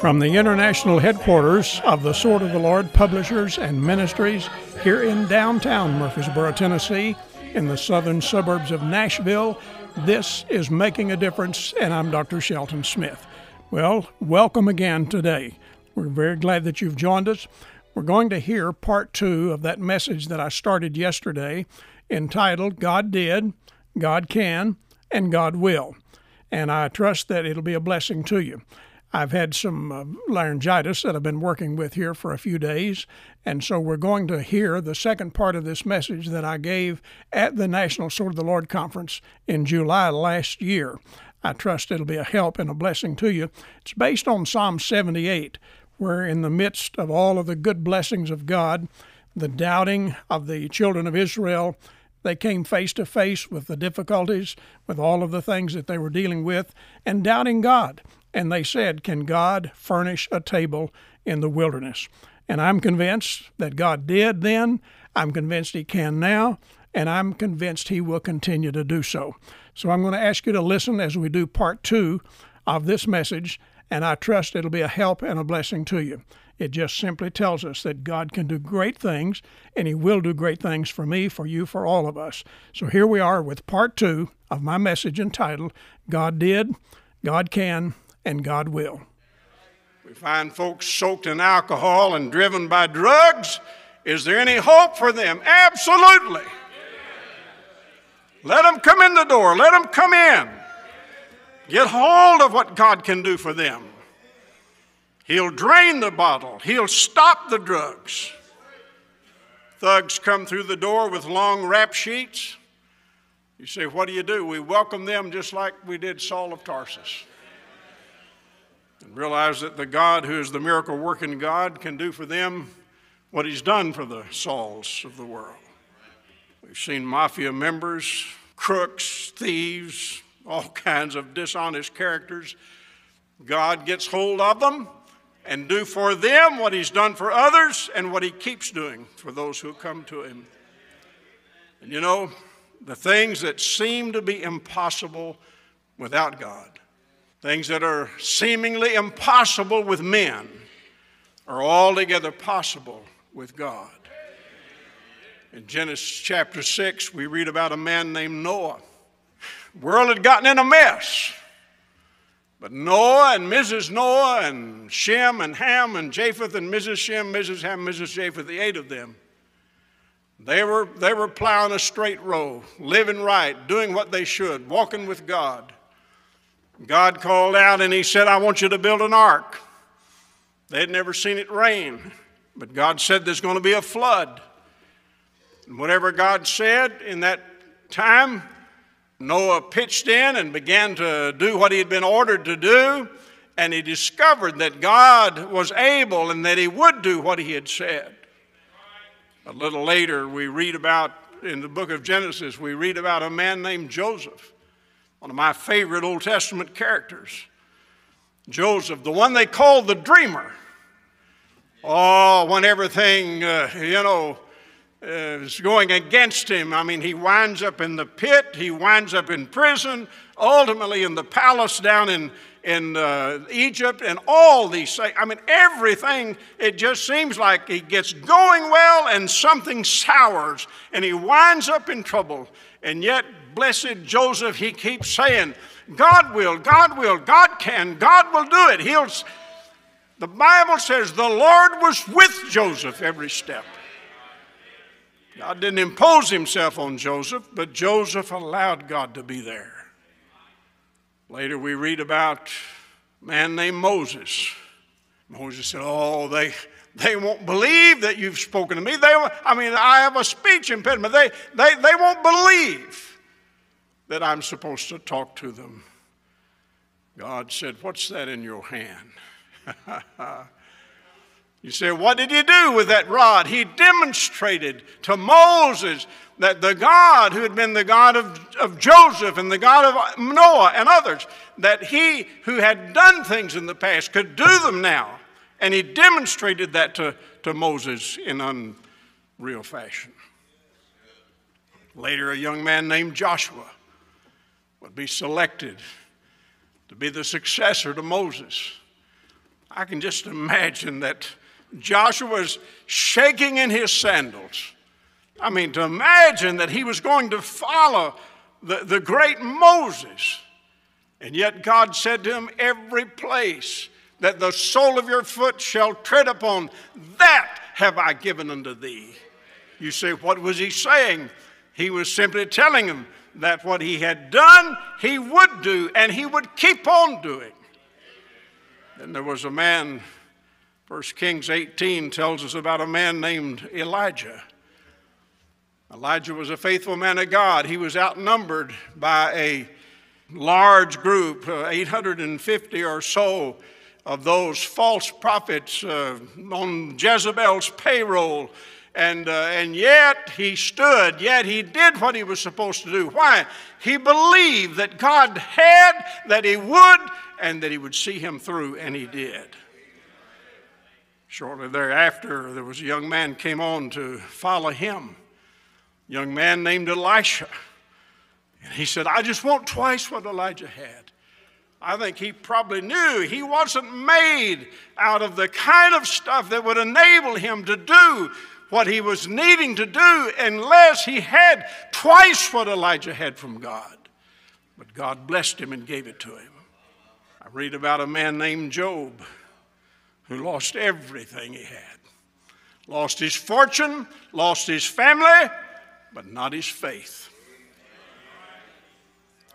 From the international headquarters of the Sword of the Lord Publishers and Ministries here in downtown Murfreesboro, Tennessee, in the southern suburbs of Nashville, this is Making a Difference, and I'm Dr. Shelton Smith. Well, welcome again today. We're very glad that you've joined us. We're going to hear part two of that message that I started yesterday entitled God Did, God Can, and God Will. And I trust that it'll be a blessing to you. I've had some uh, laryngitis that I've been working with here for a few days, and so we're going to hear the second part of this message that I gave at the National Sword of the Lord Conference in July last year. I trust it'll be a help and a blessing to you. It's based on Psalm 78, where in the midst of all of the good blessings of God, the doubting of the children of Israel, they came face to face with the difficulties, with all of the things that they were dealing with, and doubting God. And they said, Can God furnish a table in the wilderness? And I'm convinced that God did then. I'm convinced He can now. And I'm convinced He will continue to do so. So I'm going to ask you to listen as we do part two of this message and I trust it'll be a help and a blessing to you. It just simply tells us that God can do great things, and He will do great things for me, for you, for all of us. So here we are with part two of my message entitled God Did, God Can, and God Will. We find folks soaked in alcohol and driven by drugs. Is there any hope for them? Absolutely. Let them come in the door, let them come in. Get hold of what God can do for them. He'll drain the bottle, He'll stop the drugs. Thugs come through the door with long rap sheets. You say, What do you do? We welcome them just like we did Saul of Tarsus. And realize that the God who is the miracle working God can do for them what He's done for the Sauls of the world. We've seen mafia members, crooks, thieves, all kinds of dishonest characters. God gets hold of them and do for them what he's done for others and what he keeps doing for those who come to him. And you know, the things that seem to be impossible without God, things that are seemingly impossible with men, are altogether possible with God. In Genesis chapter 6, we read about a man named Noah The world had gotten in a mess. But Noah and Mrs. Noah and Shem and Ham and Japheth and Mrs. Shem, Mrs. Ham, Mrs. Japheth, the eight of them, they were, they were plowing a straight row, living right, doing what they should, walking with God. God called out and He said, I want you to build an ark. They had never seen it rain, but God said there's going to be a flood. And whatever God said in that time, Noah pitched in and began to do what he had been ordered to do, and he discovered that God was able and that he would do what he had said. A little later, we read about, in the book of Genesis, we read about a man named Joseph, one of my favorite Old Testament characters. Joseph, the one they called the dreamer. Oh, when everything, uh, you know, is going against him. I mean, he winds up in the pit, he winds up in prison, ultimately in the palace down in, in uh, Egypt, and all these things. I mean, everything, it just seems like he gets going well and something sours, and he winds up in trouble. And yet, blessed Joseph, he keeps saying, God will, God will, God can, God will do it. He'll. The Bible says the Lord was with Joseph every step. God didn't impose himself on Joseph, but Joseph allowed God to be there. Later, we read about a man named Moses. Moses said, Oh, they, they won't believe that you've spoken to me. They, I mean, I have a speech impediment. They, they, they won't believe that I'm supposed to talk to them. God said, What's that in your hand? You say, what did he do with that rod? He demonstrated to Moses that the God who had been the God of, of Joseph and the God of Noah and others, that he who had done things in the past could do them now. And he demonstrated that to, to Moses in unreal fashion. Later, a young man named Joshua. Would be selected to be the successor to Moses. I can just imagine that Joshua was shaking in his sandals. I mean, to imagine that he was going to follow the, the great Moses. And yet God said to him, Every place that the sole of your foot shall tread upon, that have I given unto thee. You say, What was he saying? He was simply telling him that what he had done, he would do, and he would keep on doing. Then there was a man, 1 Kings 18 tells us about a man named Elijah. Elijah was a faithful man of God. He was outnumbered by a large group, uh, 850 or so of those false prophets uh, on Jezebel's payroll. And, uh, and yet he stood, yet he did what he was supposed to do. Why? He believed that God had, that he would, and that he would see him through, and he did. Shortly thereafter, there was a young man came on to follow him, a young man named Elisha. And he said, I just want twice what Elijah had. I think he probably knew he wasn't made out of the kind of stuff that would enable him to do what he was needing to do unless he had twice what Elijah had from God. But God blessed him and gave it to him. I read about a man named Job who lost everything he had lost his fortune, lost his family, but not his faith.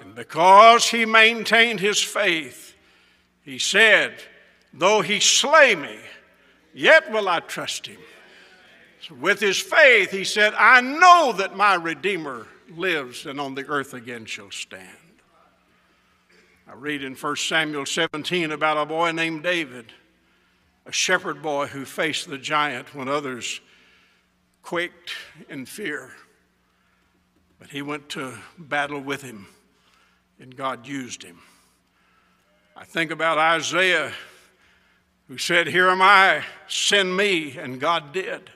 And because he maintained his faith, he said, Though he slay me, yet will I trust him. With his faith, he said, I know that my Redeemer lives and on the earth again shall stand. I read in 1 Samuel 17 about a boy named David, a shepherd boy who faced the giant when others quaked in fear. But he went to battle with him and God used him. I think about Isaiah, who said, Here am I, send me, and God did.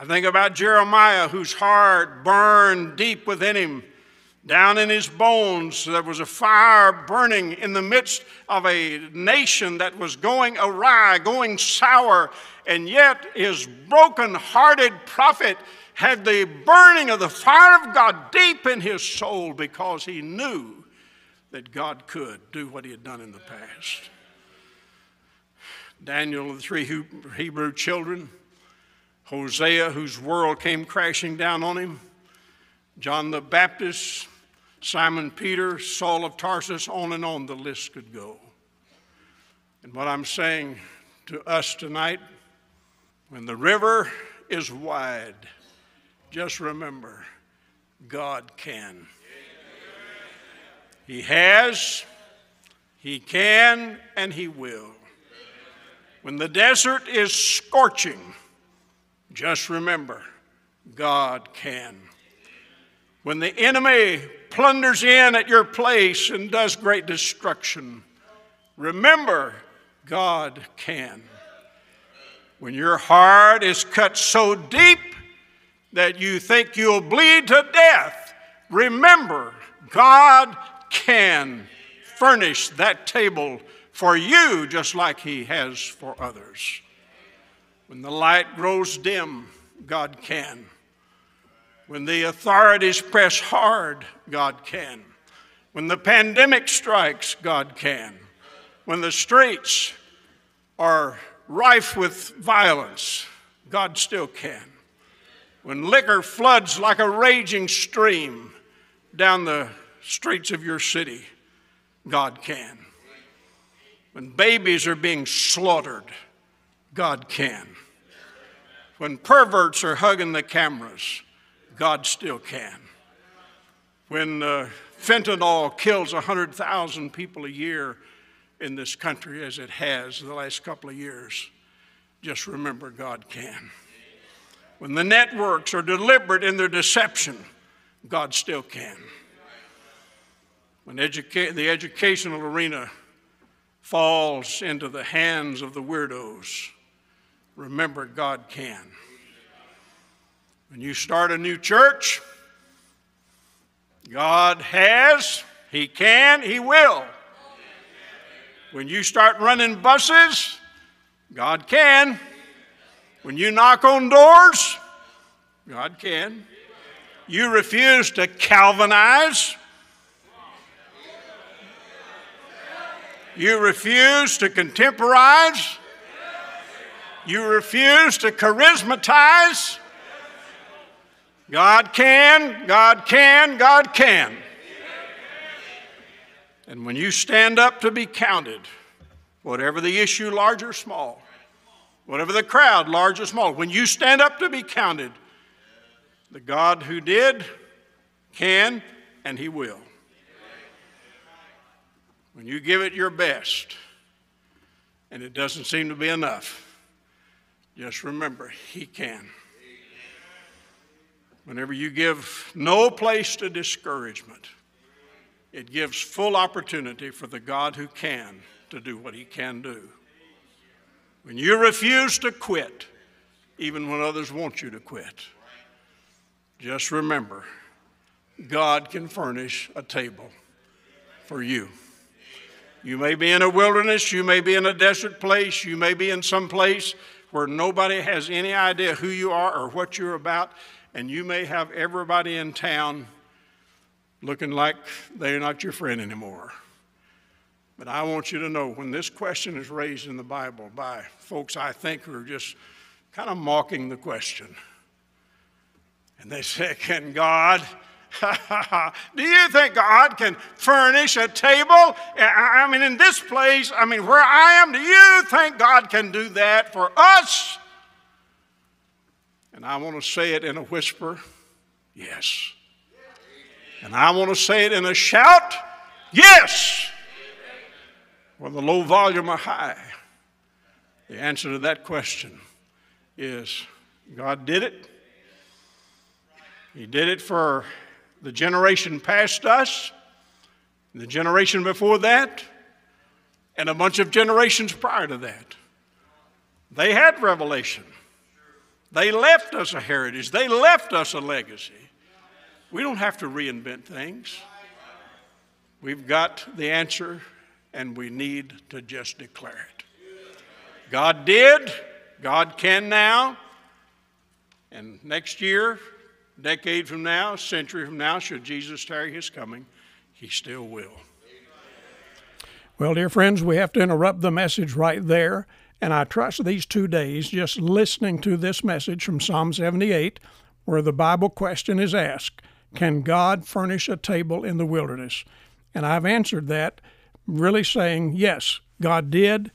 I think about Jeremiah, whose heart burned deep within him. Down in his bones, there was a fire burning in the midst of a nation that was going awry, going sour, and yet his broken hearted prophet had the burning of the fire of God deep in his soul because he knew that God could do what he had done in the past. Daniel, and the three Hebrew children, Hosea, whose world came crashing down on him, John the Baptist, Simon Peter, Saul of Tarsus, on and on the list could go. And what I'm saying to us tonight, when the river is wide, just remember God can. He has, He can, and He will. When the desert is scorching, just remember God can. When the enemy plunders in at your place and does great destruction, remember God can. When your heart is cut so deep that you think you'll bleed to death, remember God can furnish that table for you just like He has for others. When the light grows dim, God can. When the authorities press hard, God can. When the pandemic strikes, God can. When the streets are rife with violence, God still can. When liquor floods like a raging stream down the streets of your city, God can. When babies are being slaughtered, God can. When perverts are hugging the cameras, God still can. When uh, fentanyl kills 100,000 people a year in this country, as it has the last couple of years, just remember God can. When the networks are deliberate in their deception, God still can. When educa- the educational arena falls into the hands of the weirdos, remember God can. When you start a new church, God has He can, He will. When you start running buses, God can. When you knock on doors, God can. You refuse to Calvinize. You refuse to contemporize. You refuse to charismatize. God can, God can, God can. And when you stand up to be counted, whatever the issue, large or small, whatever the crowd, large or small, when you stand up to be counted, the God who did can and he will. When you give it your best and it doesn't seem to be enough, just remember, He can. Whenever you give no place to discouragement, it gives full opportunity for the God who can to do what He can do. When you refuse to quit, even when others want you to quit, just remember God can furnish a table for you. You may be in a wilderness, you may be in a desert place, you may be in some place where nobody has any idea who you are or what you're about, and you may have everybody in town looking like they're not your friend anymore. But I want you to know when this question is raised in the Bible by folks I think who are just kind of mocking the question, and they say, Can God Do you think God can furnish a table? I mean, in this place, I mean, where I am, do you think God can do that for us? And I want to say it in a whisper yes. And I want to say it in a shout yes. Whether the low volume or high, the answer to that question is God did it. He did it for the generation past us, the generation before that, and a bunch of generations prior to that. They had revelation. They left us a heritage. They left us a legacy. We don't have to reinvent things. We've got the answer, and we need to just declare it. God did, God can now, and next year, decade from now, century from now, should Jesus tarry his coming, he still will. Well, dear friends, we have to interrupt the message right there. And I trust these two days just listening to this message from Psalm 78, where the Bible question is asked Can God furnish a table in the wilderness? And I've answered that really saying, Yes, God did,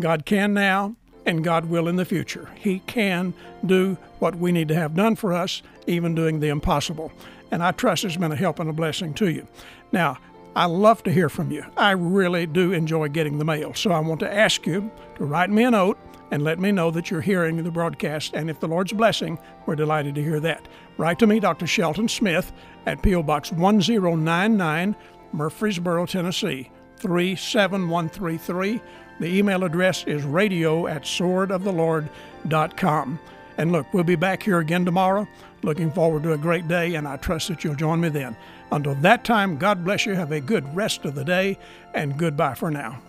God can now, and God will in the future. He can do what we need to have done for us, even doing the impossible. And I trust it's been a help and a blessing to you. Now, I love to hear from you. I really do enjoy getting the mail. So I want to ask you to write me a note and let me know that you're hearing the broadcast. And if the Lord's blessing, we're delighted to hear that. Write to me, Dr. Shelton Smith, at P.O. Box 1099, Murfreesboro, Tennessee 37133. The email address is radio at swordofthelord.com. And look, we'll be back here again tomorrow. Looking forward to a great day, and I trust that you'll join me then. Until that time, God bless you. Have a good rest of the day, and goodbye for now.